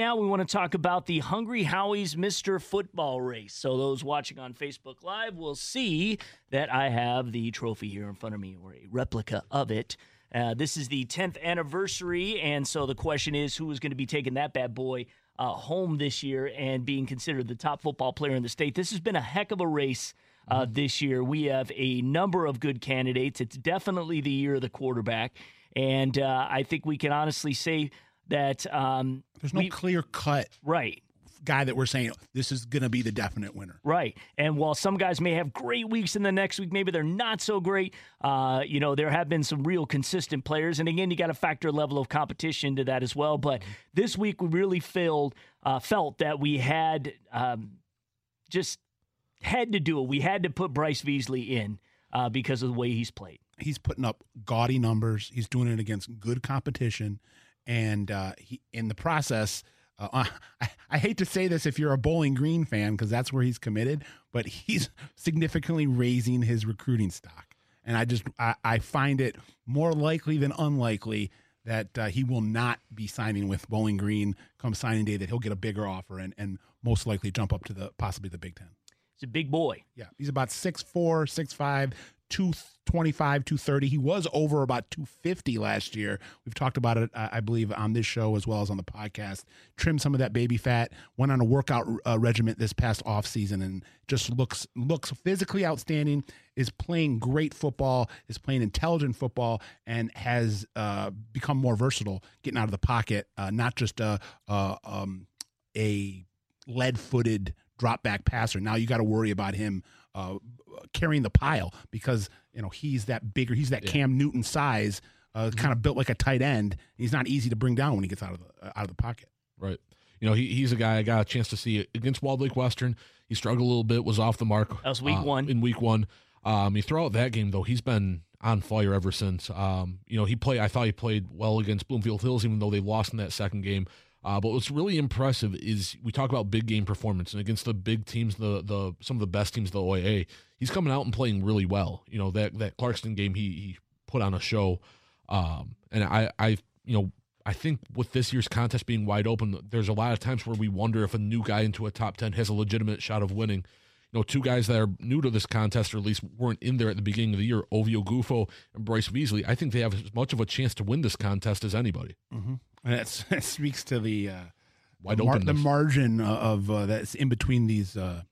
Now we want to talk about the Hungry Howie's Mr. Football race. So those watching on Facebook Live will see that I have the trophy here in front of me, or a replica of it. Uh, this is the 10th anniversary, and so the question is who is going to be taking that bad boy uh, home this year and being considered the top football player in the state. This has been a heck of a race uh, this year. We have a number of good candidates. It's definitely the year of the quarterback, and uh, I think we can honestly say that um, There's no we- clear cut right. guy that we're saying this is going to be the definite winner. Right. And while some guys may have great weeks in the next week, maybe they're not so great. Uh, you know, there have been some real consistent players. And again, you got to factor level of competition to that as well. But this week, we really felt, uh, felt that we had um, just had to do it. We had to put Bryce Beasley in uh, because of the way he's played. He's putting up gaudy numbers. He's doing it against good competition, and uh, he in the process. Uh, I, I hate to say this if you're a Bowling Green fan because that's where he's committed, but he's significantly raising his recruiting stock, and I just I, I find it more likely than unlikely that uh, he will not be signing with Bowling Green come signing day. That he'll get a bigger offer and and most likely jump up to the possibly the Big Ten. He's a big boy. Yeah, he's about 6'4", 6'5", 225, 230. He was over about 250 last year. We've talked about it, I believe, on this show as well as on the podcast. Trimmed some of that baby fat, went on a workout uh, regiment this past offseason and just looks looks physically outstanding, is playing great football, is playing intelligent football, and has uh, become more versatile getting out of the pocket, uh, not just a, a, um, a lead-footed drop back passer. Now you got to worry about him uh, carrying the pile because you know he's that bigger. He's that Cam Newton size, uh, kind of built like a tight end. He's not easy to bring down when he gets out of the uh, out of the pocket. Right. You know, he, he's a guy I got a chance to see against Walled Lake Western. He struggled a little bit, was off the mark. That was week uh, one. In week one. Um, you throw out that game, though, he's been on fire ever since. Um, you know, he played, I thought he played well against Bloomfield Hills, even though they lost in that second game. Uh, but what's really impressive is we talk about big game performance and against the big teams, the the some of the best teams, of the OAA, he's coming out and playing really well. You know that that Clarkston game, he he put on a show, um, and I I you know I think with this year's contest being wide open, there's a lot of times where we wonder if a new guy into a top ten has a legitimate shot of winning. You know, two guys that are new to this contest, or at least weren't in there at the beginning of the year, Ovie Oghoufo and Bryce Beasley. I think they have as much of a chance to win this contest as anybody. Mm-hmm. And that's, that speaks to the uh, Wide the, mar- the margin of uh, that's in between these uh,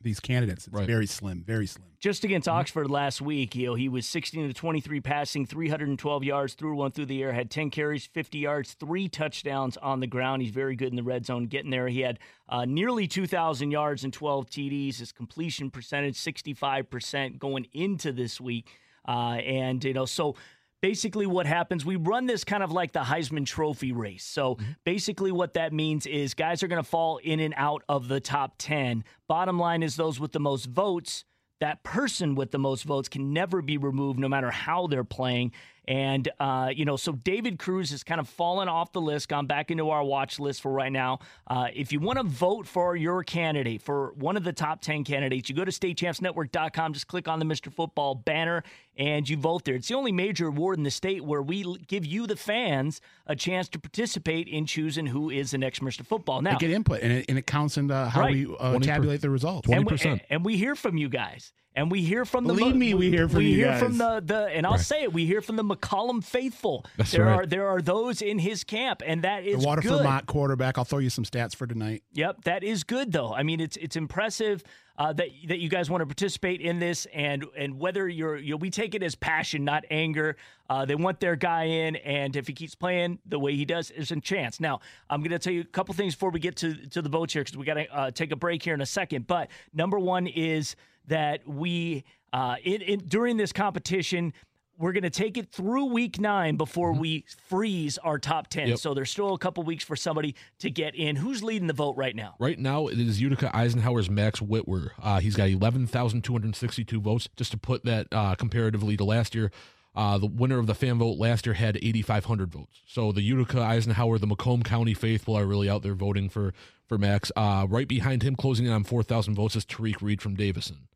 these candidates. It's Right. very slim, very slim. Just against Oxford last week, you know, he was 16 to 23 passing, 312 yards, threw one through the air, had 10 carries, 50 yards, three touchdowns on the ground. He's very good in the red zone getting there. He had uh, nearly 2,000 yards and 12 TDs. His completion percentage, 65% going into this week. Uh, and, you know, so basically what happens we run this kind of like the heisman trophy race. So mm-hmm. basically what that means is guys are going to fall in and out of the top 10 bottom line is those with the most votes that person with the most votes can never be removed no matter how they're playing and uh, you know so david cruz has kind of fallen off the list gone back into our watch list for right now uh, if you want to vote for your candidate for one of the top 10 candidates you go to statechampsnetwork.com just click on the mr football banner and you vote there. It's the only major award in the state where we give you, the fans, a chance to participate in choosing who is the next Mr. Football. Now, They get input, and it, and it counts in uh, how Right. we uh, tabulate the results. and we, 20%. and, and we hear from you guys. And we hear from the Believe me, we hear from we you hear guys. from the, the and I'll say it we hear from the McCollum faithful. That's there right. are there are those in his camp, and that is the Waterford good. Mott quarterback. I'll throw you some stats for tonight. Yep, that is good though. I mean, it's it's impressive uh, that that you guys want to participate in this, and and whether you're you know, we take it as passion, not anger. Uh, they want their guy in, and if he keeps playing the way he does, there's a chance. Now, I'm going to tell you a couple things before we get to to the votes here because we got to uh, take a break here in a second. But number one is that we uh, in, in during this competition. We're going to take it through week nine before we freeze our top 10. Yep. So there's still a couple weeks for somebody to get in. Who's leading the vote right now? Right now, it is Utica Eisenhower's Max Whitwer. Uh, he's got 11,262 votes. Just to put that uh, comparatively to last year, uh, the winner of the fan vote last year had 8,500 votes. So the Utica Eisenhower, the Macomb County faithful are really out there voting for, for Max. Uh, right behind him, closing in on 4,000 votes, is Tariq Reed from Davison.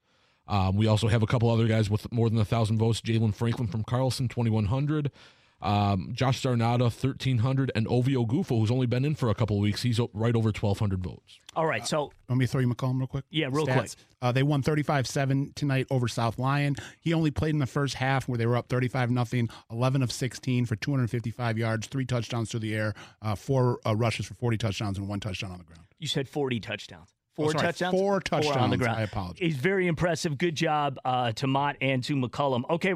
Um, we also have a couple other guys with more than a thousand votes. Jalen Franklin from Carlson, 2,100. Um, Josh Zarnata, 1,300, and Ovie Oghoufo, who's only been in for a couple of weeks, he's right over 1,200 votes. All right, so Let me throw you McCollum real quick. Yeah, real quick. Uh, they won 35-7 tonight over South Lyon. He only played in the first half where they were up 35 nothing, 11 of 16 for 255 yards, three touchdowns through the air, uh, four uh, rushes for 40 touchdowns, and one touchdown on the ground. you said 40 touchdowns. Four Oh, sorry, touchdowns? four touchdowns on the ground. I apologize. He's very impressive. Good job uh, to Mott and to McCullum. Okay,